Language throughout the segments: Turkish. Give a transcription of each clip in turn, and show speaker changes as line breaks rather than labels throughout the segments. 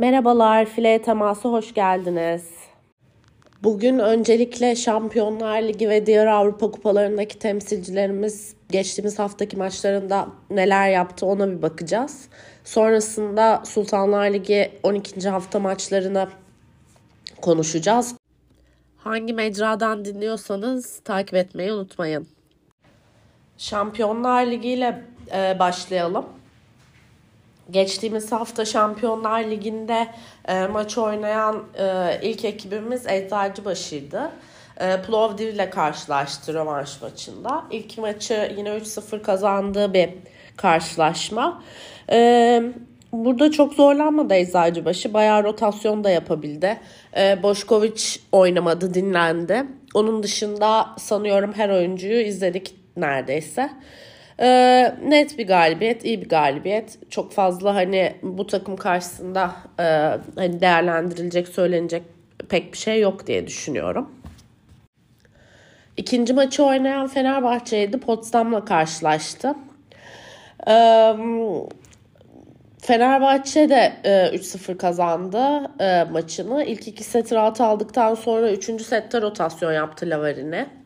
Merhabalar, File Teması hoş geldiniz. Bugün öncelikle Şampiyonlar Ligi ve diğer Avrupa kupalarındaki temsilcilerimiz geçtiğimiz haftaki maçlarında neler yaptı ona bir bakacağız. Sonrasında Sultanlar Ligi 12. hafta maçlarını konuşacağız. Hangi mecradan dinliyorsanız takip etmeyi unutmayın. Şampiyonlar Ligi ile e, başlayalım. Geçtiğimiz hafta Şampiyonlar Ligi'nde e, maç oynayan e, ilk ekibimiz Eczacıbaşı'ydı. E, Plovdiv ile karşılaştı rövanş maçında. İlk maçı yine 3-0 kazandığı bir karşılaşma. E, burada çok zorlanmadı Eczacıbaşı. Bayağı rotasyon da yapabildi. E, Boşkoviç oynamadı, dinlendi. Onun dışında sanıyorum her oyuncuyu izledik neredeyse. Ee, net bir galibiyet, iyi bir galibiyet. Çok fazla hani bu takım karşısında e, hani değerlendirilecek, söylenecek pek bir şey yok diye düşünüyorum. İkinci maçı oynayan Fenerbahçe'ydi. Potsdam'la karşılaştı. Ee, Fenerbahçe de e, 3-0 kazandı e, maçını. İlk iki set rahat aldıktan sonra üçüncü sette rotasyon yaptı Lavarin'e.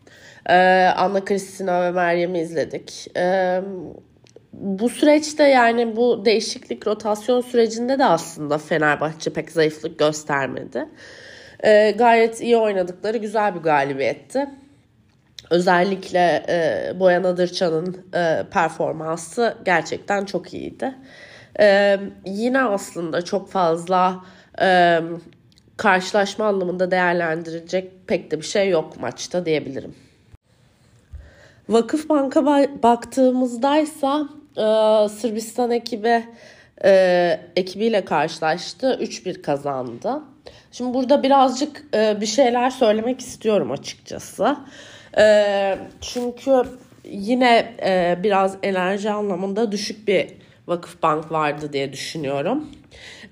Ee, Anna Kristina ve Meryem'i izledik. Ee, bu süreçte yani bu değişiklik rotasyon sürecinde de aslında Fenerbahçe pek zayıflık göstermedi. Ee, gayet iyi oynadıkları güzel bir galibiyetti. Özellikle e, Boyan Adırçan'ın e, performansı gerçekten çok iyiydi. E, yine aslında çok fazla e, karşılaşma anlamında değerlendirilecek pek de bir şey yok maçta diyebilirim. Vakıf Bank'a baktığımızdaysa e, Sırbistan ekibi e, ekibiyle karşılaştı. 3-1 kazandı. Şimdi burada birazcık e, bir şeyler söylemek istiyorum açıkçası. E, çünkü yine e, biraz enerji anlamında düşük bir Vakıf Bank vardı diye düşünüyorum.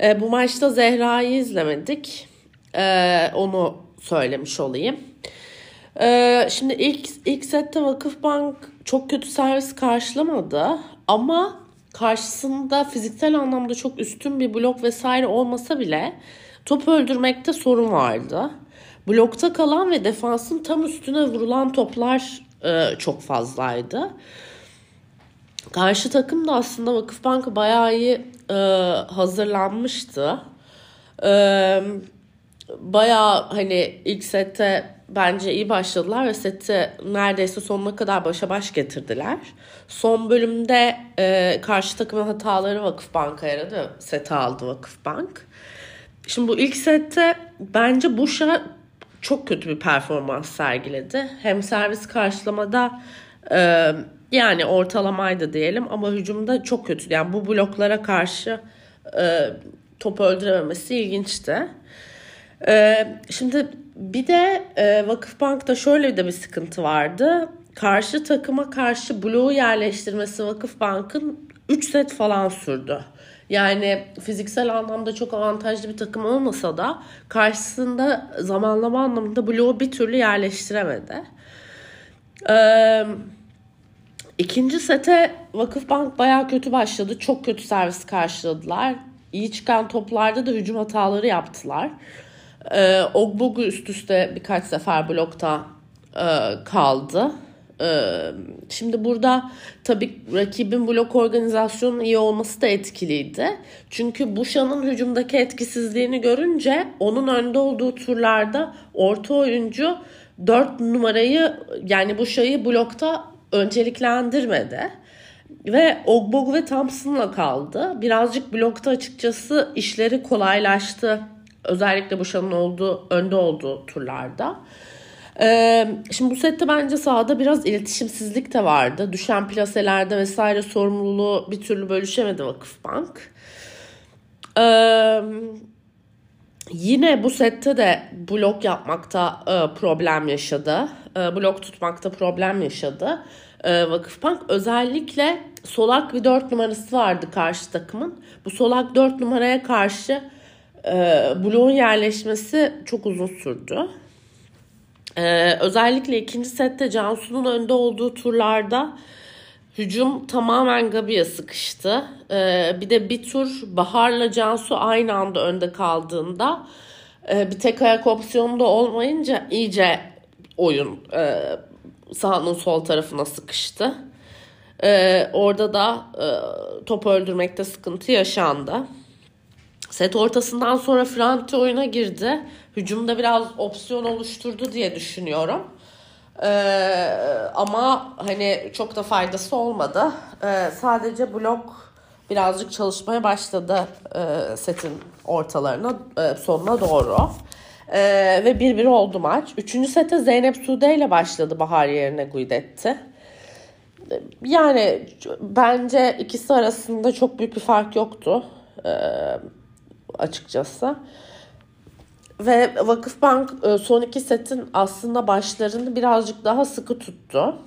E, bu maçta Zehra'yı izlemedik. E, onu söylemiş olayım. Ee, şimdi ilk ilk sette Vakıfbank çok kötü servis karşılamadı ama karşısında fiziksel anlamda çok üstün bir blok vesaire olmasa bile top öldürmekte sorun vardı. Blokta kalan ve defansın tam üstüne vurulan toplar e, çok fazlaydı. Karşı takım da aslında Vakıfbank bayağı iyi e, hazırlanmıştı. E, bayağı hani ilk sette bence iyi başladılar ve seti neredeyse sonuna kadar başa baş getirdiler. Son bölümde e, karşı takımın hataları Vakıfbank'a yaradı. Seti aldı Vakıfbank. Şimdi bu ilk sette bence Buşa çok kötü bir performans sergiledi. Hem servis karşılamada e, yani ortalamaydı diyelim ama hücumda çok kötü. Yani bu bloklara karşı e, top öldürememesi ilginçti. E, şimdi bir de e, Vakıfbank'ta şöyle de bir sıkıntı vardı. Karşı takıma karşı bloğu yerleştirmesi Vakıfbank'ın 3 set falan sürdü. Yani fiziksel anlamda çok avantajlı bir takım olmasa da karşısında zamanlama anlamında bloğu bir türlü yerleştiremedi. Ee, ikinci sete Vakıfbank baya kötü başladı. Çok kötü servis karşıladılar. İyi çıkan toplarda da hücum hataları yaptılar. E, Ogbogu üst üste birkaç sefer blokta e, kaldı. E, şimdi burada tabii rakibin blok organizasyonunun iyi olması da etkiliydi. Çünkü Buşa'nın hücumdaki etkisizliğini görünce onun önde olduğu turlarda orta oyuncu 4 numarayı yani Buşa'yı blokta önceliklendirmedi. Ve Ogbog ve Thompson'la kaldı. Birazcık blokta açıkçası işleri kolaylaştı Özellikle Buşan'ın olduğu, önde olduğu turlarda. Ee, şimdi bu sette bence sahada biraz iletişimsizlik de vardı. Düşen plaselerde vesaire sorumluluğu bir türlü bölüşemedi Vakıfbank. Ee, yine bu sette de blok yapmakta e, problem yaşadı. E, blok tutmakta problem yaşadı. E, Vakıfbank özellikle solak bir dört numarası vardı karşı takımın. Bu solak dört numaraya karşı bloğun yerleşmesi çok uzun sürdü. Ee, özellikle ikinci sette Cansu'nun önde olduğu turlarda hücum tamamen Gabi'ye sıkıştı. Ee, bir de bir tur Bahar'la Cansu aynı anda önde kaldığında e, bir tek ayak opsiyonunda olmayınca iyice oyun e, sahanın sol tarafına sıkıştı. E, orada da e, top öldürmekte sıkıntı yaşandı. Set ortasından sonra Franti oyuna girdi. Hücumda biraz opsiyon oluşturdu diye düşünüyorum. Ee, ama hani çok da faydası olmadı. Ee, sadece blok birazcık çalışmaya başladı e, setin ortalarına e, sonuna doğru. Ee, ve 1-1 oldu maç. Üçüncü sete Zeynep Sude ile başladı Bahar yerine Guidetti. Yani bence ikisi arasında çok büyük bir fark yoktu e, açıkçası. Ve Vakıfbank e, son iki setin aslında başlarını birazcık daha sıkı tuttu.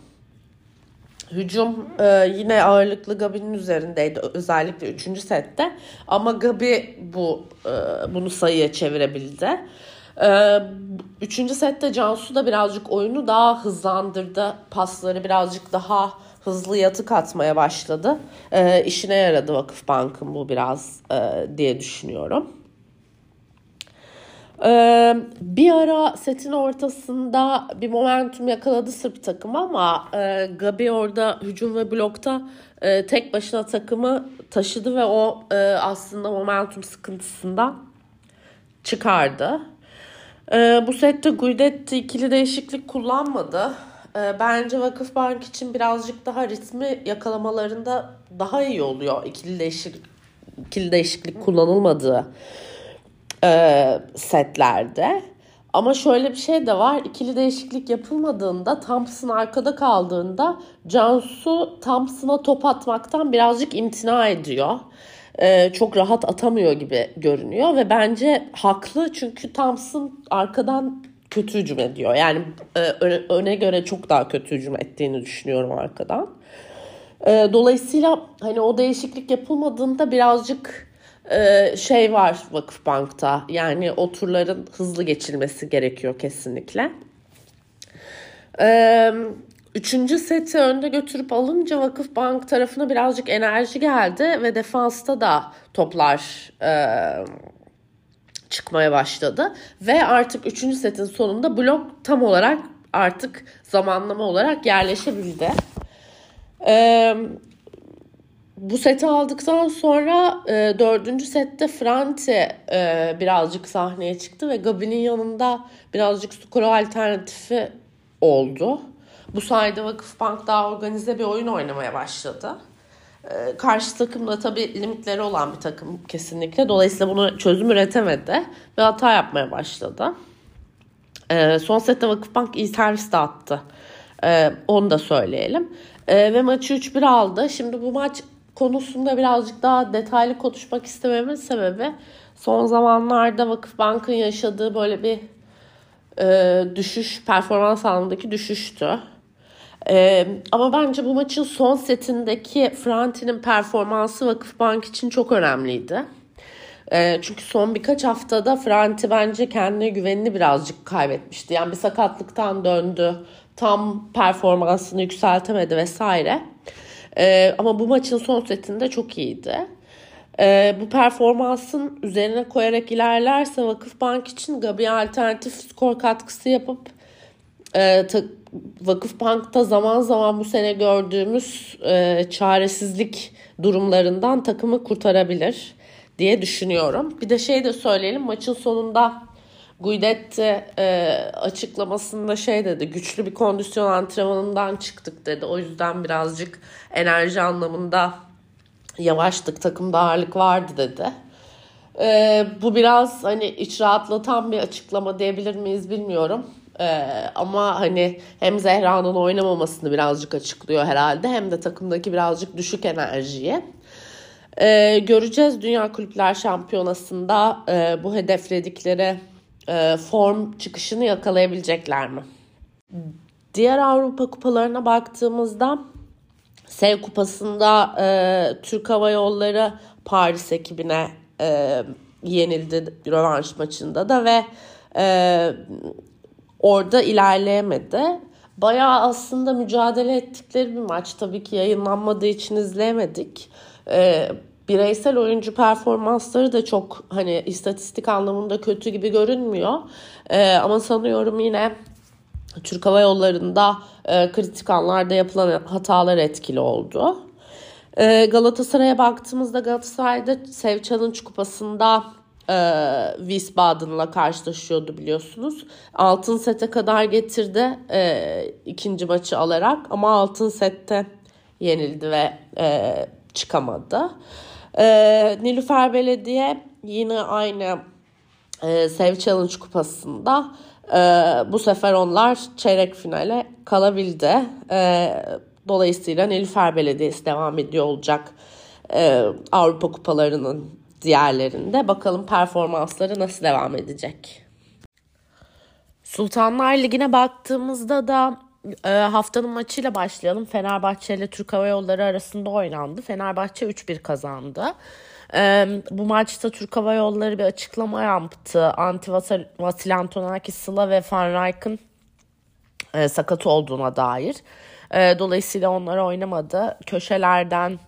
Hücum e, yine ağırlıklı Gabi'nin üzerindeydi özellikle 3. sette. Ama Gabi bu e, bunu sayıya çevirebildi. E, üçüncü sette Cansu da birazcık oyunu daha hızlandırdı. Pasları birazcık daha hızlı yatık atmaya başladı. E, işine yaradı Vakıfbank'ın bu biraz e, diye düşünüyorum. Ee, bir ara setin ortasında bir momentum yakaladı Sırp takımı ama e, Gabi orada hücum ve blokta e, tek başına takımı taşıdı ve o e, aslında momentum sıkıntısından çıkardı. E, bu sette Guidetti ikili değişiklik kullanmadı. E, bence Vakıfbank için birazcık daha ritmi yakalamalarında daha iyi oluyor ikili değişiklik, ikili değişiklik kullanılmadığı e, setlerde. Ama şöyle bir şey de var. İkili değişiklik yapılmadığında Thompson arkada kaldığında Cansu Thompson'a top atmaktan birazcık imtina ediyor. Ee, çok rahat atamıyor gibi görünüyor ve bence haklı çünkü Thompson arkadan kötü hücum ediyor. Yani e, öne göre çok daha kötü hücum ettiğini düşünüyorum arkadan. E, dolayısıyla hani o değişiklik yapılmadığında birazcık e, şey var Vakıfbank'ta. Yani o turların hızlı geçilmesi gerekiyor kesinlikle. Üçüncü seti önde götürüp alınca Vakıfbank tarafına birazcık enerji geldi ve defansta da toplar çıkmaya başladı. Ve artık üçüncü setin sonunda blok tam olarak artık zamanlama olarak yerleşebildi. Ee, bu seti aldıktan sonra e, dördüncü sette Franti e, birazcık sahneye çıktı ve Gabi'nin yanında birazcık skor alternatifi oldu. Bu sayede Vakıfbank daha organize bir oyun oynamaya başladı. E, karşı takım da tabii limitleri olan bir takım kesinlikle. Dolayısıyla bunu çözüm üretemedi ve hata yapmaya başladı. E, son sette Vakıfbank iyi servis de attı. E, onu da söyleyelim. E, ve maçı 3-1 aldı. Şimdi bu maç konusunda birazcık daha detaylı konuşmak istememin sebebi son zamanlarda Vakıfbank'ın yaşadığı böyle bir e, düşüş, performans anlamındaki düşüştü. E, ama bence bu maçın son setindeki Franti'nin performansı Vakıfbank için çok önemliydi. E, çünkü son birkaç haftada Franti bence kendine güvenini birazcık kaybetmişti. Yani bir sakatlıktan döndü, tam performansını yükseltemedi vesaire. E, ama bu maçın son setinde çok iyiydi. E, bu performansın üzerine koyarak ilerlerse Vakıfbank için Gabi alternatif skor katkısı yapıp e, ta, Vakıfbank'ta zaman zaman bu sene gördüğümüz e, çaresizlik durumlarından takımı kurtarabilir diye düşünüyorum. Bir de şey de söyleyelim maçın sonunda Guidetti e, açıklamasında şey dedi güçlü bir kondisyon antrenmanından çıktık dedi. O yüzden birazcık enerji anlamında yavaştık takımda ağırlık vardı dedi. E, bu biraz hani iç rahatlatan bir açıklama diyebilir miyiz bilmiyorum. E, ama hani hem Zehra'nın oynamamasını birazcık açıklıyor herhalde hem de takımdaki birazcık düşük enerjiyi. E, göreceğiz Dünya Kulüpler Şampiyonası'nda e, bu hedefledikleri e, form çıkışını yakalayabilecekler mi? Diğer Avrupa kupalarına baktığımızda Sev Kupası'nda e, Türk Hava Yolları Paris ekibine e, yenildi rövanş maçında da ve e, orada ilerleyemedi. bayağı aslında mücadele ettikleri bir maç. Tabii ki yayınlanmadığı için izleyemedik. Ee, bireysel oyuncu performansları da çok hani istatistik anlamında kötü gibi görünmüyor. Ee, ama sanıyorum yine Türk Hava Yolları'nda e, kritik anlarda yapılan hatalar etkili oldu. E, Galatasaray'a baktığımızda Galatasaray'da Sev Challenge Kupası'nda e, Wiesbaden'la karşılaşıyordu biliyorsunuz. Altın sete kadar getirdi e, ikinci maçı alarak ama altın sette yenildi ve e, çıkamadı. E, Nilüfer Belediye yine aynı e, Sev Challenge kupasında e, bu sefer onlar çeyrek finale kalabildi. E, dolayısıyla Nilüfer Belediyesi devam ediyor olacak e, Avrupa kupalarının diğerlerinde. Bakalım performansları nasıl devam edecek. Sultanlar Ligi'ne baktığımızda da e, haftanın maçıyla başlayalım. Fenerbahçe ile Türk Hava Yolları arasında oynandı. Fenerbahçe 3-1 kazandı. E, bu maçta Türk Hava Yolları bir açıklama yaptı. Anti Vasil Antonakis, Sıla ve Van Rijk'ın e, sakat olduğuna dair. E, dolayısıyla onlar oynamadı. Köşelerden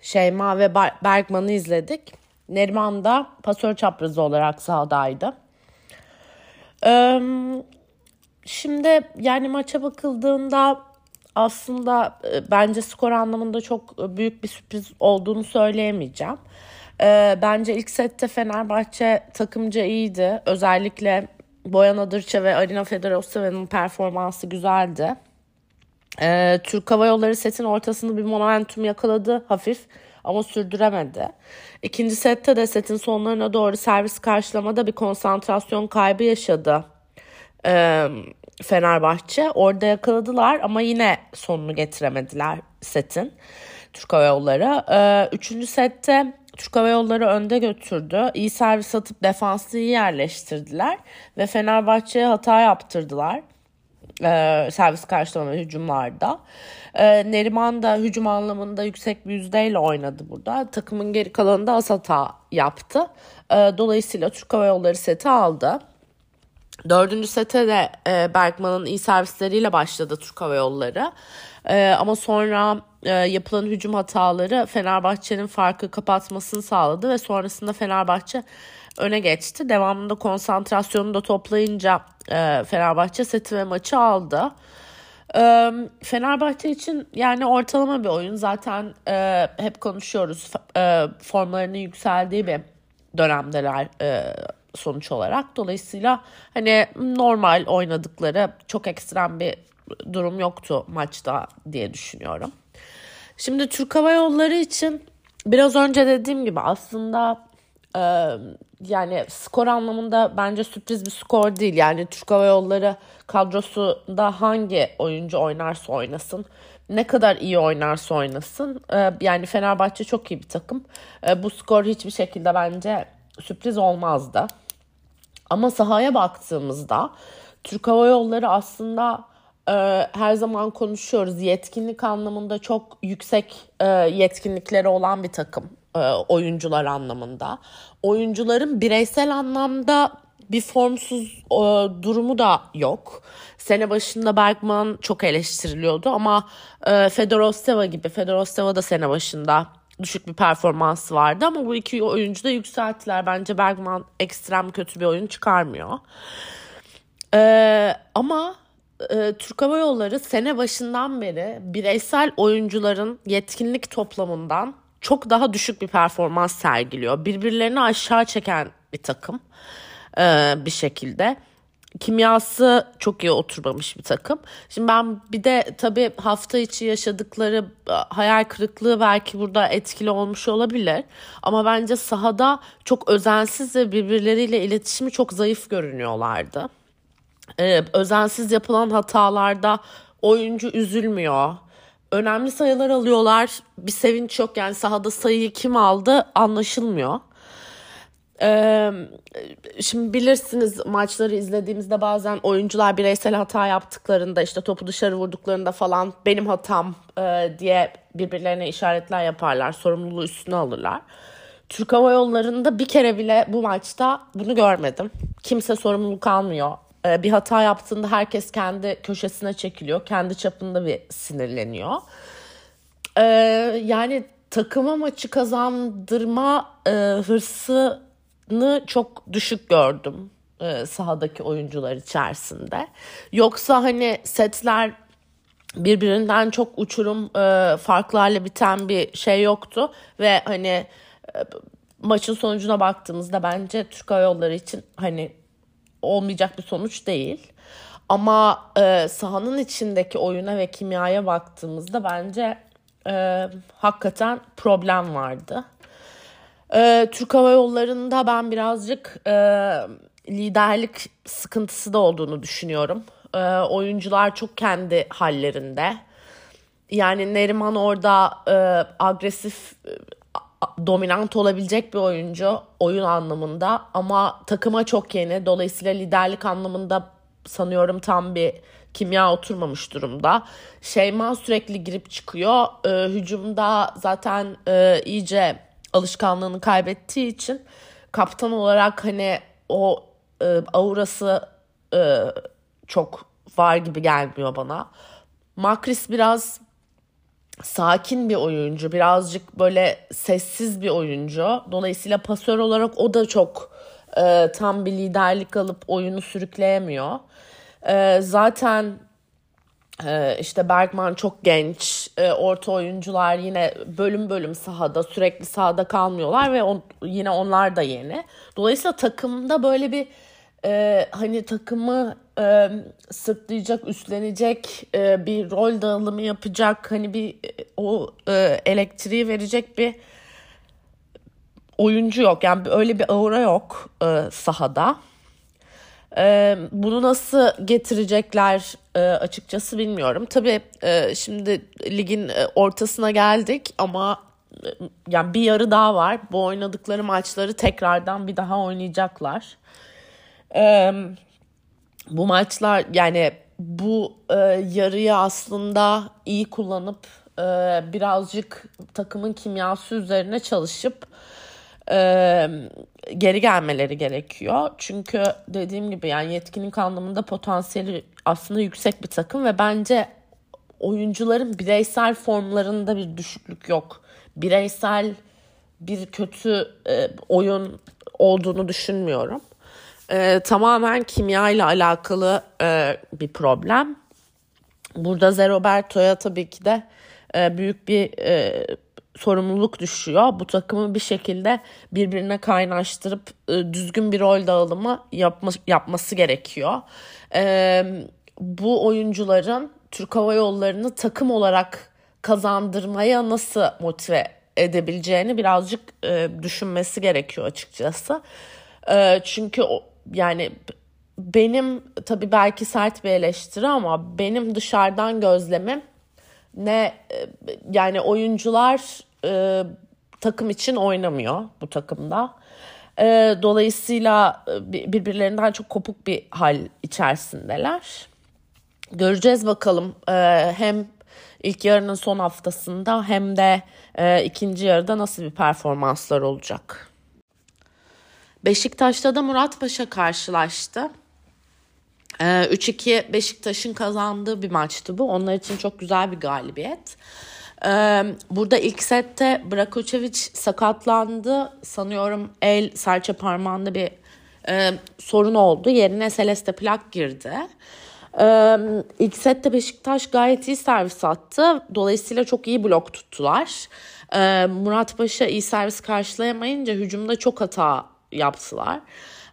Şeyma ve Bergman'ı izledik. Neriman da pasör çaprazı olarak sahadaydı. Şimdi yani maça bakıldığında aslında e, bence skor anlamında çok büyük bir sürpriz olduğunu söyleyemeyeceğim. Bence ilk sette Fenerbahçe takımca iyiydi. Özellikle Boyan Adırça ve Arina Fedorosova'nın performansı güzeldi. Ee, Türk Hava Yolları setin ortasında bir momentum yakaladı hafif ama sürdüremedi. İkinci sette de setin sonlarına doğru servis karşılamada bir konsantrasyon kaybı yaşadı ee, Fenerbahçe. Orada yakaladılar ama yine sonunu getiremediler setin Türk Hava Yolları. Ee, üçüncü sette Türk Hava Yolları önde götürdü. İyi servis atıp defansı iyi yerleştirdiler ve Fenerbahçe'ye hata yaptırdılar e, servis karşılama hücumlarda. E, Neriman da hücum anlamında yüksek bir yüzdeyle oynadı burada. Takımın geri kalanında az hata yaptı. E, dolayısıyla Türk Hava Yolları seti aldı. Dördüncü sete de e, Bergman'ın iyi servisleriyle başladı Türk Hava Yolları. E, ama sonra e, yapılan hücum hataları Fenerbahçe'nin farkı kapatmasını sağladı ve sonrasında Fenerbahçe öne geçti. Devamında konsantrasyonu da toplayınca e, Fenerbahçe seti ve maçı aldı. E, Fenerbahçe için yani ortalama bir oyun. Zaten e, hep konuşuyoruz. E, formlarının yükseldiği bir dönemdeler e, sonuç olarak. Dolayısıyla hani normal oynadıkları çok ekstrem bir durum yoktu maçta diye düşünüyorum. Şimdi Türk Hava Yolları için biraz önce dediğim gibi aslında yani skor anlamında bence sürpriz bir skor değil. Yani Türk Hava Yolları kadrosunda hangi oyuncu oynarsa oynasın, ne kadar iyi oynarsa oynasın. Yani Fenerbahçe çok iyi bir takım. Bu skor hiçbir şekilde bence sürpriz olmazdı. Ama sahaya baktığımızda Türk Hava Yolları aslında her zaman konuşuyoruz. Yetkinlik anlamında çok yüksek e, yetkinlikleri olan bir takım oyuncular anlamında. Oyuncuların bireysel anlamda bir formsuz e, durumu da yok. Sene başında Bergman çok eleştiriliyordu ama e, Fedor Osteva gibi Fedor Osteva da sene başında düşük bir performans vardı ama bu iki oyuncu da yükselttiler. Bence Bergman ekstrem kötü bir oyun çıkarmıyor. E, ama e, Türk Hava Yolları sene başından beri bireysel oyuncuların yetkinlik toplamından çok daha düşük bir performans sergiliyor. Birbirlerini aşağı çeken bir takım e, bir şekilde. Kimyası çok iyi oturmamış bir takım. Şimdi ben bir de tabii hafta içi yaşadıkları e, hayal kırıklığı belki burada etkili olmuş olabilir. Ama bence sahada çok özensiz ve birbirleriyle iletişimi çok zayıf görünüyorlardı. Ee, özensiz yapılan hatalarda oyuncu üzülmüyor önemli sayılar alıyorlar. Bir sevinç yok yani sahada sayıyı kim aldı anlaşılmıyor. Ee, şimdi bilirsiniz maçları izlediğimizde bazen oyuncular bireysel hata yaptıklarında işte topu dışarı vurduklarında falan benim hatam e, diye birbirlerine işaretler yaparlar. Sorumluluğu üstüne alırlar. Türk Hava Yolları'nda bir kere bile bu maçta bunu görmedim. Kimse sorumluluk almıyor. E, bir hata yaptığında herkes kendi köşesine çekiliyor. Kendi çapında bir sinirleniyor. E, yani takıma maçı kazandırma e, hırsını çok düşük gördüm e, sahadaki oyuncular içerisinde. Yoksa hani setler birbirinden çok uçurum e, farklarla biten bir şey yoktu ve hani e, maçın sonucuna baktığımızda bence Türk Hava Yolları için hani olmayacak bir sonuç değil. Ama e, sahanın içindeki oyuna ve kimyaya baktığımızda bence e, hakikaten problem vardı. E, Türk Hava Yolları'nda ben birazcık e, liderlik sıkıntısı da olduğunu düşünüyorum. E, oyuncular çok kendi hallerinde. Yani Neriman orada e, agresif, e, dominant olabilecek bir oyuncu oyun anlamında ama takıma çok yeni. Dolayısıyla liderlik anlamında sanıyorum tam bir kimya oturmamış durumda. Şeyma sürekli girip çıkıyor. E, hücumda zaten e, iyice alışkanlığını kaybettiği için kaptan olarak hani o e, aurası e, çok var gibi gelmiyor bana. Makris biraz sakin bir oyuncu. Birazcık böyle sessiz bir oyuncu. Dolayısıyla pasör olarak o da çok e, tam bir liderlik alıp oyunu sürükleyemiyor. E, zaten e, işte Bergman çok genç. E, orta oyuncular yine bölüm bölüm sahada sürekli sahada kalmıyorlar ve on, yine onlar da yeni. Dolayısıyla takımda böyle bir e, hani takımı e, sırtlayacak, üstlenecek, e, bir rol dağılımı yapacak, hani bir o e, elektriği verecek bir oyuncu yok. Yani öyle bir aura yok e, sahada. E, bunu nasıl getirecekler e, açıkçası bilmiyorum. Tabii e, şimdi ligin e, ortasına geldik ama e, yani bir yarı daha var. Bu oynadıkları maçları tekrardan bir daha oynayacaklar. Bu maçlar yani bu e, yarıyı aslında iyi kullanıp e, birazcık takımın kimyası üzerine çalışıp e, geri gelmeleri gerekiyor. Çünkü dediğim gibi yani yetkinlik anlamında potansiyeli aslında yüksek bir takım ve bence oyuncuların bireysel formlarında bir düşüklük yok. Bireysel bir kötü e, oyun olduğunu düşünmüyorum e, tamamen kimya ile alakalı e, bir problem. Burada Zeroberto'ya tabii ki de e, büyük bir e, sorumluluk düşüyor. Bu takımı bir şekilde birbirine kaynaştırıp e, düzgün bir rol dağılımı yapma, yapması gerekiyor. E, bu oyuncuların Türk Hava Yolları'nı takım olarak kazandırmaya nasıl motive edebileceğini birazcık e, düşünmesi gerekiyor açıkçası. E, çünkü o, yani benim tabii belki sert bir eleştiri ama benim dışarıdan gözlemim ne yani oyuncular e, takım için oynamıyor bu takımda. E, dolayısıyla e, birbirlerinden çok kopuk bir hal içerisindeler. Göreceğiz bakalım e, hem ilk yarının son haftasında hem de e, ikinci yarıda nasıl bir performanslar olacak. Beşiktaş'ta da Murat Paşa karşılaştı. 3-2 ee, Beşiktaş'ın kazandığı bir maçtı bu. Onlar için çok güzel bir galibiyet. Ee, burada ilk sette Brakoçevic sakatlandı. Sanıyorum el serçe parmağında bir e, sorun oldu. Yerine Celeste Plak girdi. Ee, ilk sette Beşiktaş gayet iyi servis attı. Dolayısıyla çok iyi blok tuttular. Murat Paşa iyi servis karşılayamayınca hücumda çok hata yaptılar.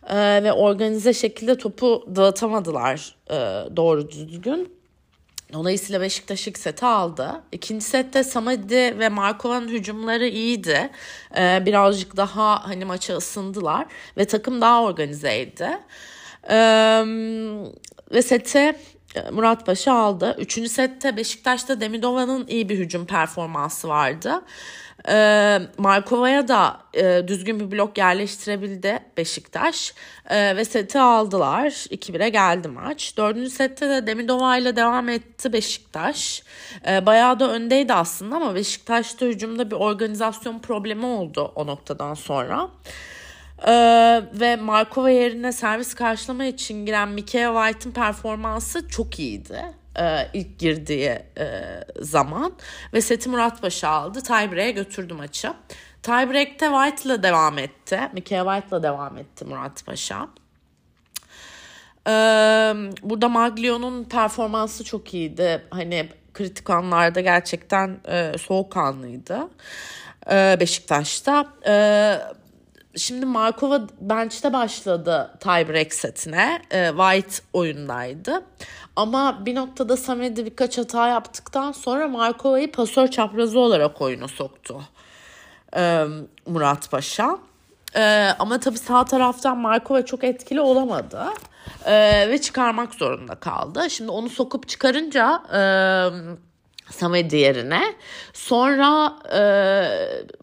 Ee, ve organize şekilde topu dağıtamadılar e, doğru düzgün. Dolayısıyla Beşiktaş ilk seti aldı. İkinci sette Samadi ve Markova'nın hücumları iyiydi. Ee, birazcık daha hani maça ısındılar ve takım daha organizeydi. Ee, ve seti e, Murat Paşa aldı. Üçüncü sette Beşiktaş'ta Demidova'nın iyi bir hücum performansı vardı. E, Markova'ya da e, düzgün bir blok yerleştirebildi Beşiktaş e, ve seti aldılar. 2-1'e geldi maç. Dördüncü sette de Demidova ile devam etti Beşiktaş. E, bayağı da öndeydi aslında ama Beşiktaş'ta hücumda bir organizasyon problemi oldu o noktadan sonra. Ee, ve Markova yerine servis karşılama için giren Mikael White'ın performansı çok iyiydi. Ee, ilk girdiği e, zaman ve seti Murat Paşa aldı. Tiebreak'e götürdü maçı. Tiebreak'te White'la devam etti. Mikael White'la devam etti Murat Paşa. Ee, burada Maglio'nun performansı çok iyiydi. Hani kritik anlarda gerçekten e, soğukkanlıydı. Ee, Beşiktaş'ta. Ee, şimdi Markova bench'te başladı tiebreak setine. Ee, White oyundaydı. Ama bir noktada Samedi birkaç hata yaptıktan sonra Markova'yı pasör çaprazı olarak oyuna soktu. Ee, Murat Paşa. Ee, ama tabii sağ taraftan Markova çok etkili olamadı. Ee, ve çıkarmak zorunda kaldı. Şimdi onu sokup çıkarınca e, Samedi yerine sonra e,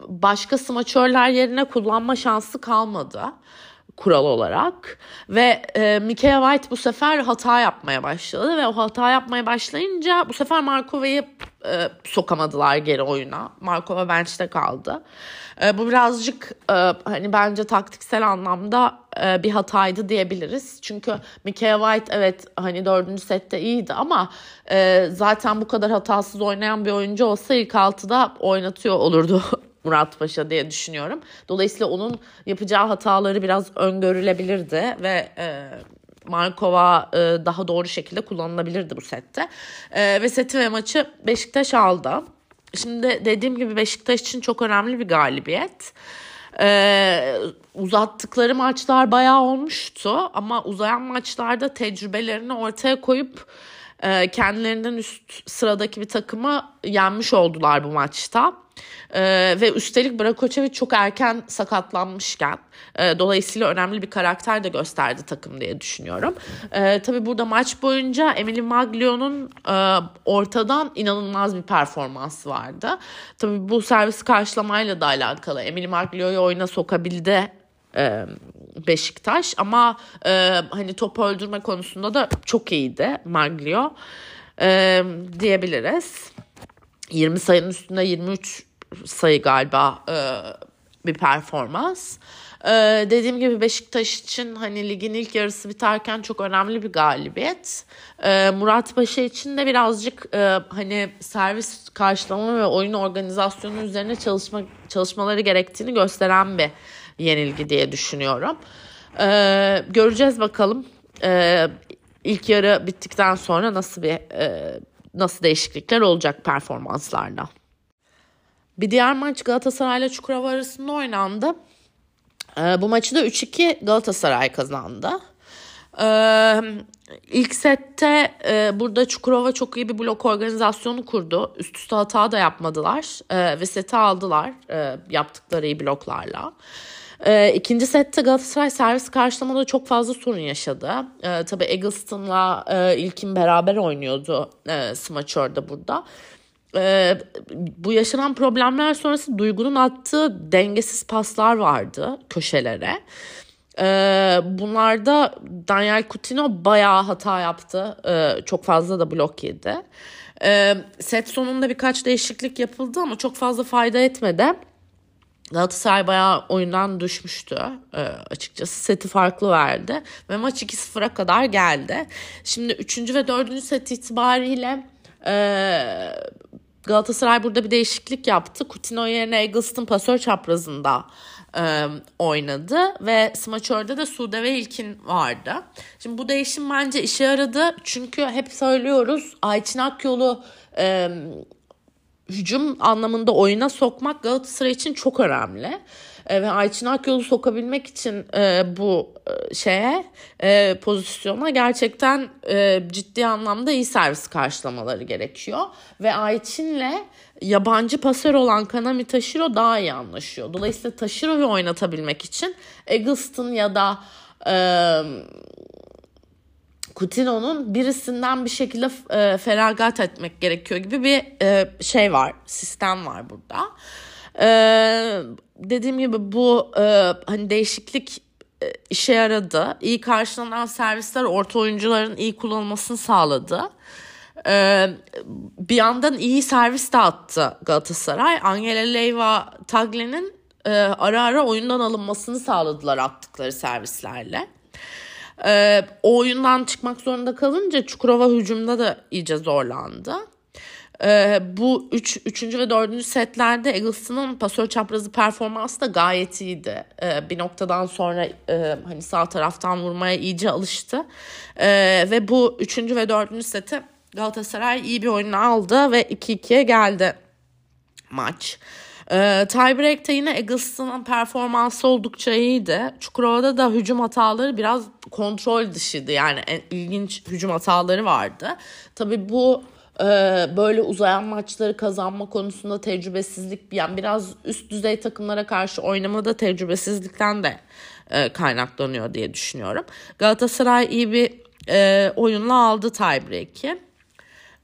başka smaçörler yerine kullanma şansı kalmadı kural olarak ve e, Mikael White bu sefer hata yapmaya başladı ve o hata yapmaya başlayınca bu sefer Markova'yı e, sokamadılar geri oyuna. Markova bench'te kaldı. E, bu birazcık e, hani bence taktiksel anlamda e, bir hataydı diyebiliriz. Çünkü Mikael White evet hani dördüncü sette iyiydi ama e, zaten bu kadar hatasız oynayan bir oyuncu olsa ilk altıda oynatıyor olurdu Murat Paşa diye düşünüyorum. Dolayısıyla onun yapacağı hataları biraz öngörülebilirdi ve e, Markova e, daha doğru şekilde kullanılabilirdi bu sette. E, ve seti ve maçı Beşiktaş aldı. Şimdi dediğim gibi Beşiktaş için çok önemli bir galibiyet. Ee, uzattıkları maçlar bayağı olmuştu ama uzayan maçlarda tecrübelerini ortaya koyup e, kendilerinden üst sıradaki bir takımı yenmiş oldular bu maçta. Ee, ve üstelik Brakoçevic çok erken sakatlanmışken e, dolayısıyla önemli bir karakter de gösterdi takım diye düşünüyorum. E, tabii burada maç boyunca Emily Maglio'nun e, ortadan inanılmaz bir performansı vardı. Tabii bu servis karşılamayla da alakalı. Emily Maglio'yu oyuna sokabildi e, Beşiktaş ama e, hani top öldürme konusunda da çok iyiydi Maglio e, diyebiliriz. 20 sayının üstünde 23 sayı galiba e, bir performans. Ee, dediğim gibi Beşiktaş için hani ligin ilk yarısı biterken çok önemli bir galibiyet. Ee, Murat Paşa için de birazcık e, hani servis karşılama ve oyun organizasyonu üzerine çalışma çalışmaları gerektiğini gösteren bir yenilgi diye düşünüyorum. Ee, göreceğiz bakalım. Ee, ilk yarı bittikten sonra nasıl bir e, nasıl değişiklikler olacak performanslarda. Bir diğer maç Galatasaray ile Çukurova arasında oynandı. Ee, bu maçı da 3-2 Galatasaray kazandı. Ee, ilk sette e, burada Çukurova çok iyi bir blok organizasyonu kurdu. Üst üste hata da yapmadılar e, ve seti aldılar e, yaptıkları iyi bloklarla. E, ikinci sette Galatasaray servis karşılamada çok fazla sorun yaşadı. E, tabii Eggleston'la e, İlkin beraber oynuyordu e, smaçörde burada. Ee, bu yaşanan problemler sonrası Duygu'nun attığı dengesiz paslar vardı köşelere. Ee, bunlarda Daniel Coutinho bayağı hata yaptı. Ee, çok fazla da blok yedi. Ee, set sonunda birkaç değişiklik yapıldı ama çok fazla fayda etmedi. Galatasaray bayağı oyundan düşmüştü e, açıkçası. Seti farklı verdi ve maç 2-0'a kadar geldi. Şimdi 3. ve 4. set itibariyle e, Galatasaray burada bir değişiklik yaptı. Coutinho yerine Eggleston pasör çaprazında e, oynadı ve smaçörde de Sude ve İlkin vardı. Şimdi bu değişim bence işe yaradı. Çünkü hep söylüyoruz Ayçin Akyol'u e, hücum anlamında oyuna sokmak Galatasaray için çok önemli. E, ve Ayçin Akyol'u sokabilmek için e, bu e, şeye e, pozisyona gerçekten e, ciddi anlamda iyi servis karşılamaları gerekiyor. Ve Ayçin'le yabancı pasör olan Kanami Taşiro daha iyi anlaşıyor. Dolayısıyla Taşiro'yu oynatabilmek için Eggleston ya da e, Coutinho'nun birisinden bir şekilde e, feragat etmek gerekiyor gibi bir e, şey var, sistem var burada. E, dediğim gibi bu e, hani değişiklik e, işe yaradı. İyi karşılanan servisler orta oyuncuların iyi kullanılmasını sağladı. Ee, bir yandan iyi servis de attı Galatasaray. Angela Leyva Tagli'nin e, ara ara oyundan alınmasını sağladılar attıkları servislerle. E, o oyundan çıkmak zorunda kalınca Çukurova hücumda da iyice zorlandı. Ee, bu üç, üçüncü ve dördüncü setlerde Eggleston'ın pasör çaprazı performansı da gayet iyiydi. Ee, bir noktadan sonra e, hani sağ taraftan vurmaya iyice alıştı. Ee, ve bu üçüncü ve dördüncü seti Galatasaray iyi bir oyunu aldı ve 2-2'ye geldi maç. Ee, tiebreak'te yine Eggleston'ın performansı oldukça iyiydi. Çukurova'da da hücum hataları biraz kontrol dışıydı. Yani en ilginç hücum hataları vardı. Tabii bu e, böyle uzayan maçları kazanma konusunda tecrübesizlik yani biraz üst düzey takımlara karşı oynamada tecrübesizlikten de e, kaynaklanıyor diye düşünüyorum. Galatasaray iyi bir e, oyunla aldı tiebreak'i.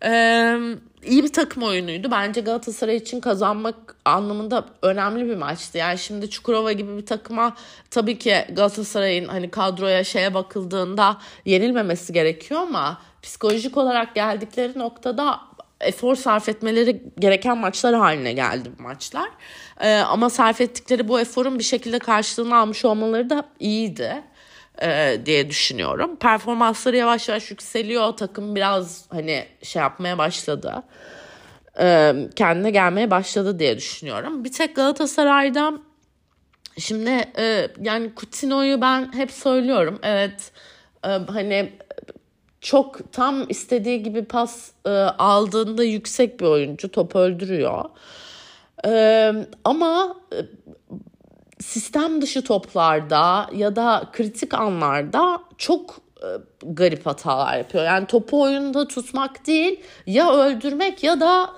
Ee, iyi bir takım oyunuydu. Bence Galatasaray için kazanmak anlamında önemli bir maçtı. Yani şimdi Çukurova gibi bir takıma tabii ki Galatasaray'ın hani kadroya şeye bakıldığında yenilmemesi gerekiyor ama psikolojik olarak geldikleri noktada efor sarf etmeleri gereken maçlar haline geldi bu maçlar. Ee, ama sarf ettikleri bu eforun bir şekilde karşılığını almış olmaları da iyiydi e, diye düşünüyorum. Performansları yavaş yavaş yükseliyor. Takım biraz hani şey yapmaya başladı. E, kendine gelmeye başladı diye düşünüyorum. Bir tek Galatasaray'da şimdi e, yani Coutinho'yu ben hep söylüyorum. Evet e, hani çok tam istediği gibi pas e, aldığında yüksek bir oyuncu top öldürüyor. E, ama e, sistem dışı toplarda ya da kritik anlarda çok e, garip hatalar yapıyor. Yani topu oyunda tutmak değil ya öldürmek ya da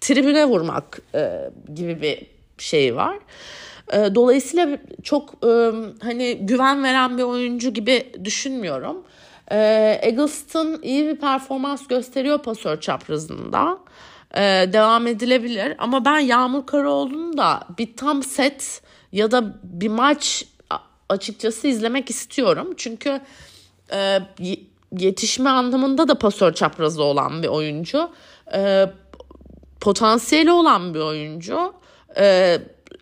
tribüne vurmak e, gibi bir şey var. E, dolayısıyla çok e, hani güven veren bir oyuncu gibi düşünmüyorum. E, Eggleston iyi bir performans gösteriyor pasör çaprazında. E, devam edilebilir ama ben Yağmur Karaoğlu'nun da bir tam set ya da bir maç açıkçası izlemek istiyorum. Çünkü e, yetişme anlamında da pasör çaprazı olan bir oyuncu. E, potansiyeli olan bir oyuncu. E,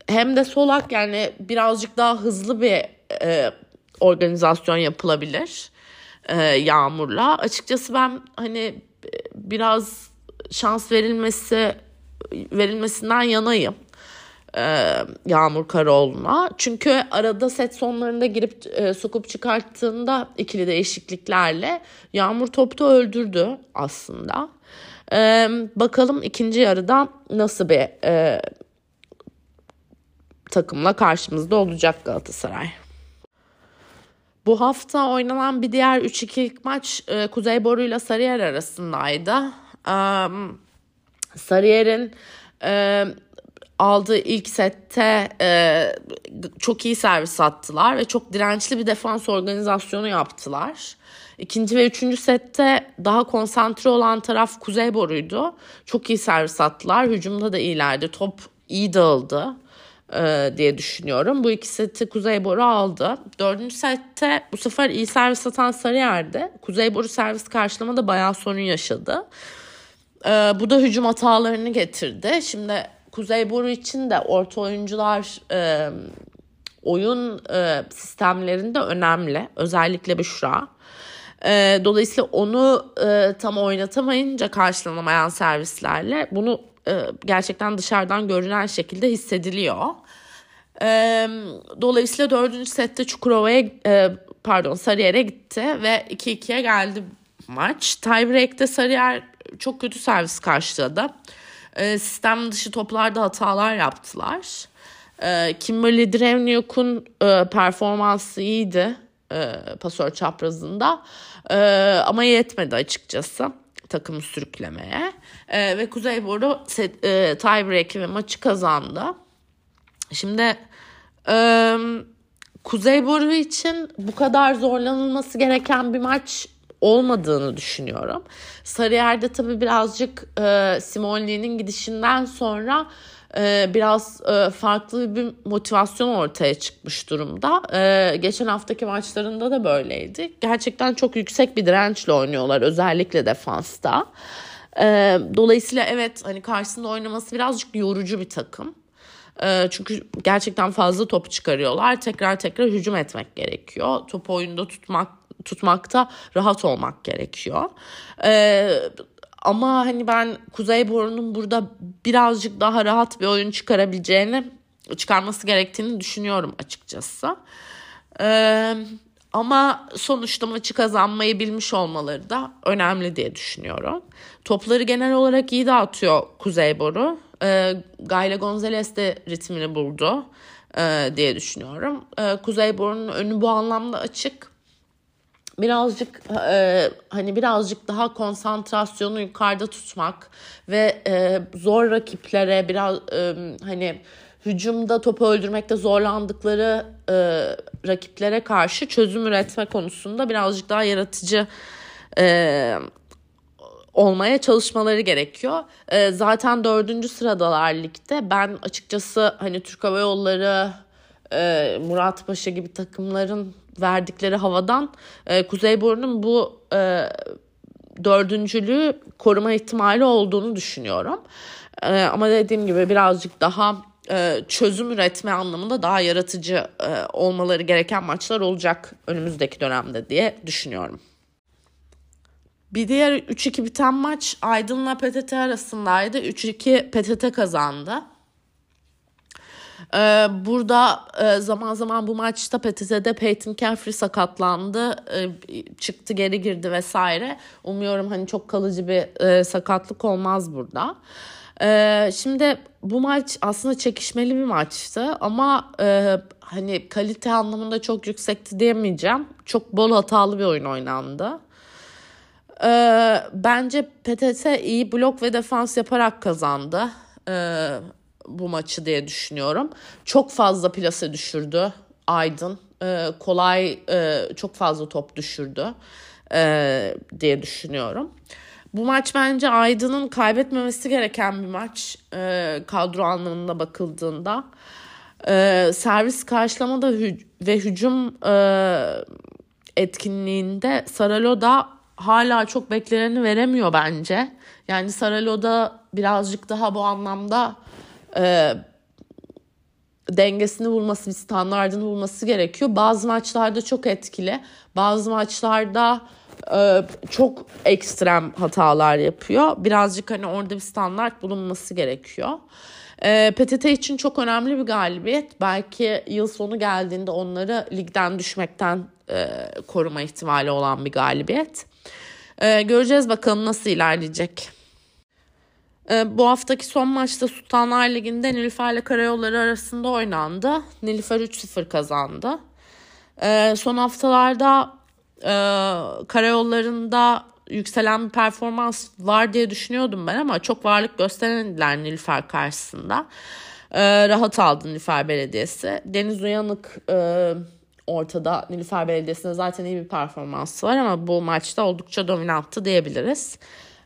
hem de solak yani birazcık daha hızlı bir e, organizasyon yapılabilir e, Yağmur'la. Açıkçası ben hani biraz şans verilmesi verilmesinden yanayım e, Yağmur Karaoğlu'na. Çünkü arada set sonlarında girip e, sokup çıkarttığında ikili değişikliklerle Yağmur topta öldürdü aslında. E, bakalım ikinci yarıda nasıl bir e, takımla karşımızda olacak Galatasaray. Bu hafta oynanan bir diğer 3-2'lik maç e, Kuzey Boru ile Sarıyer arasındaydı. E, Sarıyer'in e, aldığı ilk sette e, çok iyi servis attılar ve çok dirençli bir defans organizasyonu yaptılar. İkinci ve üçüncü sette daha konsantre olan taraf Kuzey Boru'ydu. Çok iyi servis attılar. Hücumda da iyilerdi. Top iyi dağıldı e, diye düşünüyorum. Bu iki seti Kuzey Boru aldı. Dördüncü sette bu sefer iyi servis atan Sarıyer'di. Kuzey Boru servis karşılamada bayağı sorun yaşadı. E, bu da hücum hatalarını getirdi. Şimdi Kuzey Boru için de orta oyuncular e, oyun e, sistemlerinde önemli. Özellikle Büşra. E, dolayısıyla onu e, tam oynatamayınca karşılanamayan servislerle bunu e, gerçekten dışarıdan görünen şekilde hissediliyor. E, dolayısıyla dördüncü sette Çukurova'ya e, pardon Sarıyer'e gitti ve 2-2'ye geldi maç. Tiebreak'te Sarıyer çok kötü servis karşıladı e, sistem dışı toplarda hatalar yaptılar. E, Kimberly Drevniuk'un e, performansı iyiydi e, pasör çaprazında e, ama yetmedi açıkçası takımı sürüklemeye. E, ve Kuzey Boru e, tiebreak'i ve maçı kazandı. Şimdi e, Kuzey Boru için bu kadar zorlanılması gereken bir maç olmadığını düşünüyorum. Sarıyer'de tabii birazcık e, Simoni'nin gidişinden sonra e, biraz e, farklı bir motivasyon ortaya çıkmış durumda. E, geçen haftaki maçlarında da böyleydi. Gerçekten çok yüksek bir dirençle oynuyorlar özellikle defansta. E, dolayısıyla evet hani karşısında oynaması birazcık yorucu bir takım. E, çünkü gerçekten fazla top çıkarıyorlar. Tekrar tekrar hücum etmek gerekiyor. Topu oyunda tutmak tutmakta rahat olmak gerekiyor. E, ama hani ben Kuzeyburnu'nun burada birazcık daha rahat bir oyun çıkarabileceğini, çıkarması gerektiğini düşünüyorum açıkçası. Ee, ama sonuçta maçı kazanmayı bilmiş olmaları da önemli diye düşünüyorum. Topları genel olarak iyi dağıtıyor Kuzeyboru. Ee, Gayle Gonzalez de ritmini buldu e, diye düşünüyorum. Ee, Kuzeyboru'nun önü bu anlamda açık birazcık e, hani birazcık daha konsantrasyonu yukarıda tutmak ve e, zor rakiplere biraz e, hani hücumda topu öldürmekte zorlandıkları e, rakiplere karşı çözüm üretme konusunda birazcık daha yaratıcı e, olmaya çalışmaları gerekiyor. E, zaten dördüncü sıradalar ligde. Ben açıkçası hani Türk Hava Yolları, e, Murat Paşa gibi takımların verdikleri havadan e, Kuzeyburnu'nun bu e, dördüncülüğü koruma ihtimali olduğunu düşünüyorum. E, ama dediğim gibi birazcık daha e, çözüm üretme anlamında daha yaratıcı e, olmaları gereken maçlar olacak önümüzdeki dönemde diye düşünüyorum. Bir diğer 3-2 biten maç Aydın'la PTT arasındaydı. 3-2 PTT kazandı. Ee, burada e, zaman zaman bu maçta PTT'de Peyton Caffrey sakatlandı. Ee, çıktı geri girdi vesaire. Umuyorum hani çok kalıcı bir e, sakatlık olmaz burada. Ee, şimdi bu maç aslında çekişmeli bir maçtı ama e, hani kalite anlamında çok yüksekti diyemeyeceğim. Çok bol hatalı bir oyun oynandı. Ee, bence PTT iyi blok ve defans yaparak kazandı. Ee, bu maçı diye düşünüyorum. Çok fazla plase düşürdü Aydın. E, kolay e, çok fazla top düşürdü e, diye düşünüyorum. Bu maç bence Aydın'ın kaybetmemesi gereken bir maç e, kadro anlamında bakıldığında. E, servis karşılamada hü- ve hücum e, etkinliğinde Saraloda hala çok bekleneni veremiyor bence. Yani Saraloda birazcık daha bu anlamda e, dengesini bulması, bir standartını bulması gerekiyor. Bazı maçlarda çok etkili, bazı maçlarda e, çok ekstrem hatalar yapıyor. Birazcık hani orada bir standart bulunması gerekiyor. E, PTT için çok önemli bir galibiyet. Belki yıl sonu geldiğinde onları ligden düşmekten e, koruma ihtimali olan bir galibiyet. E, göreceğiz bakalım nasıl ilerleyecek. Ee, bu haftaki son maçta Sultanlar Ligi'nde Nilüfer ile Karayolları arasında oynandı. Nilüfer 3-0 kazandı. Ee, son haftalarda e, Karayolları'nda yükselen bir performans var diye düşünüyordum ben ama çok varlık gösteremediler Nilüfer karşısında. Ee, rahat aldı Nilüfer Belediyesi. Deniz Uyanık e, ortada. Nilüfer Belediyesi'nde zaten iyi bir performansı var ama bu maçta oldukça dominanttı diyebiliriz.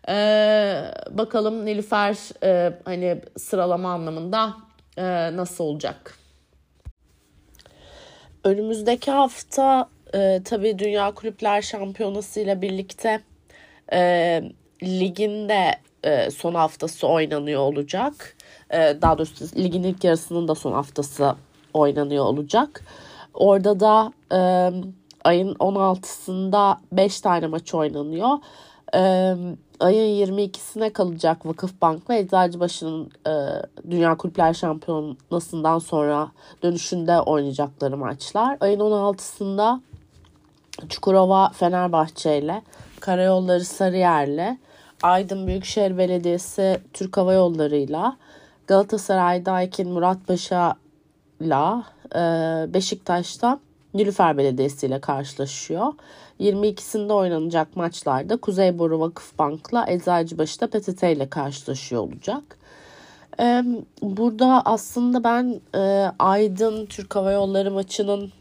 Ee, bakalım Nilüfer e, hani sıralama anlamında e, nasıl olacak? Önümüzdeki hafta e, tabii Dünya Kulüpler Şampiyonası ile birlikte e, ligin de e, son haftası oynanıyor olacak. E, daha doğrusu ligin ilk yarısının da son haftası oynanıyor olacak. Orada da e, ayın 16'sında 5 tane maç oynanıyor. E, ayın 22'sine kalacak Vakıfbank ve Eczacıbaşı'nın e, Dünya Kulüpler Şampiyonası'ndan sonra dönüşünde oynayacakları maçlar. Ayın 16'sında Çukurova Fenerbahçe ile Karayolları Sarıyer'le Aydın Büyükşehir Belediyesi Türk Hava Yolları'yla Galatasaray'da Ekin Muratpaşa'la e, Beşiktaş'ta Nilüfer Belediyesi ile karşılaşıyor. 22'sinde oynanacak maçlarda Kuzeyboru Vakıfbank'la Eczacıbaşı'da PTT ile karşılaşıyor olacak. Burada aslında ben e, Aydın Türk Hava Yolları maçının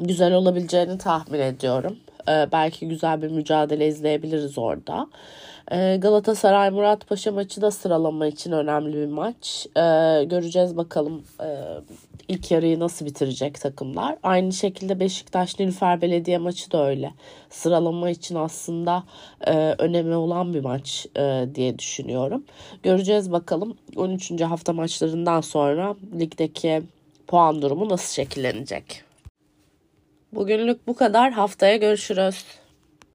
güzel olabileceğini tahmin ediyorum. Ee, belki güzel bir mücadele izleyebiliriz orada. Ee, Galatasaray Muratpaşa maçı da sıralama için önemli bir maç. Ee, göreceğiz bakalım e, ilk yarıyı nasıl bitirecek takımlar. Aynı şekilde Beşiktaş Nilüfer Belediye maçı da öyle. Sıralama için aslında e, önemi olan bir maç e, diye düşünüyorum. Göreceğiz bakalım 13. hafta maçlarından sonra ligdeki puan durumu nasıl şekillenecek. Bugünlük bu kadar. Haftaya görüşürüz.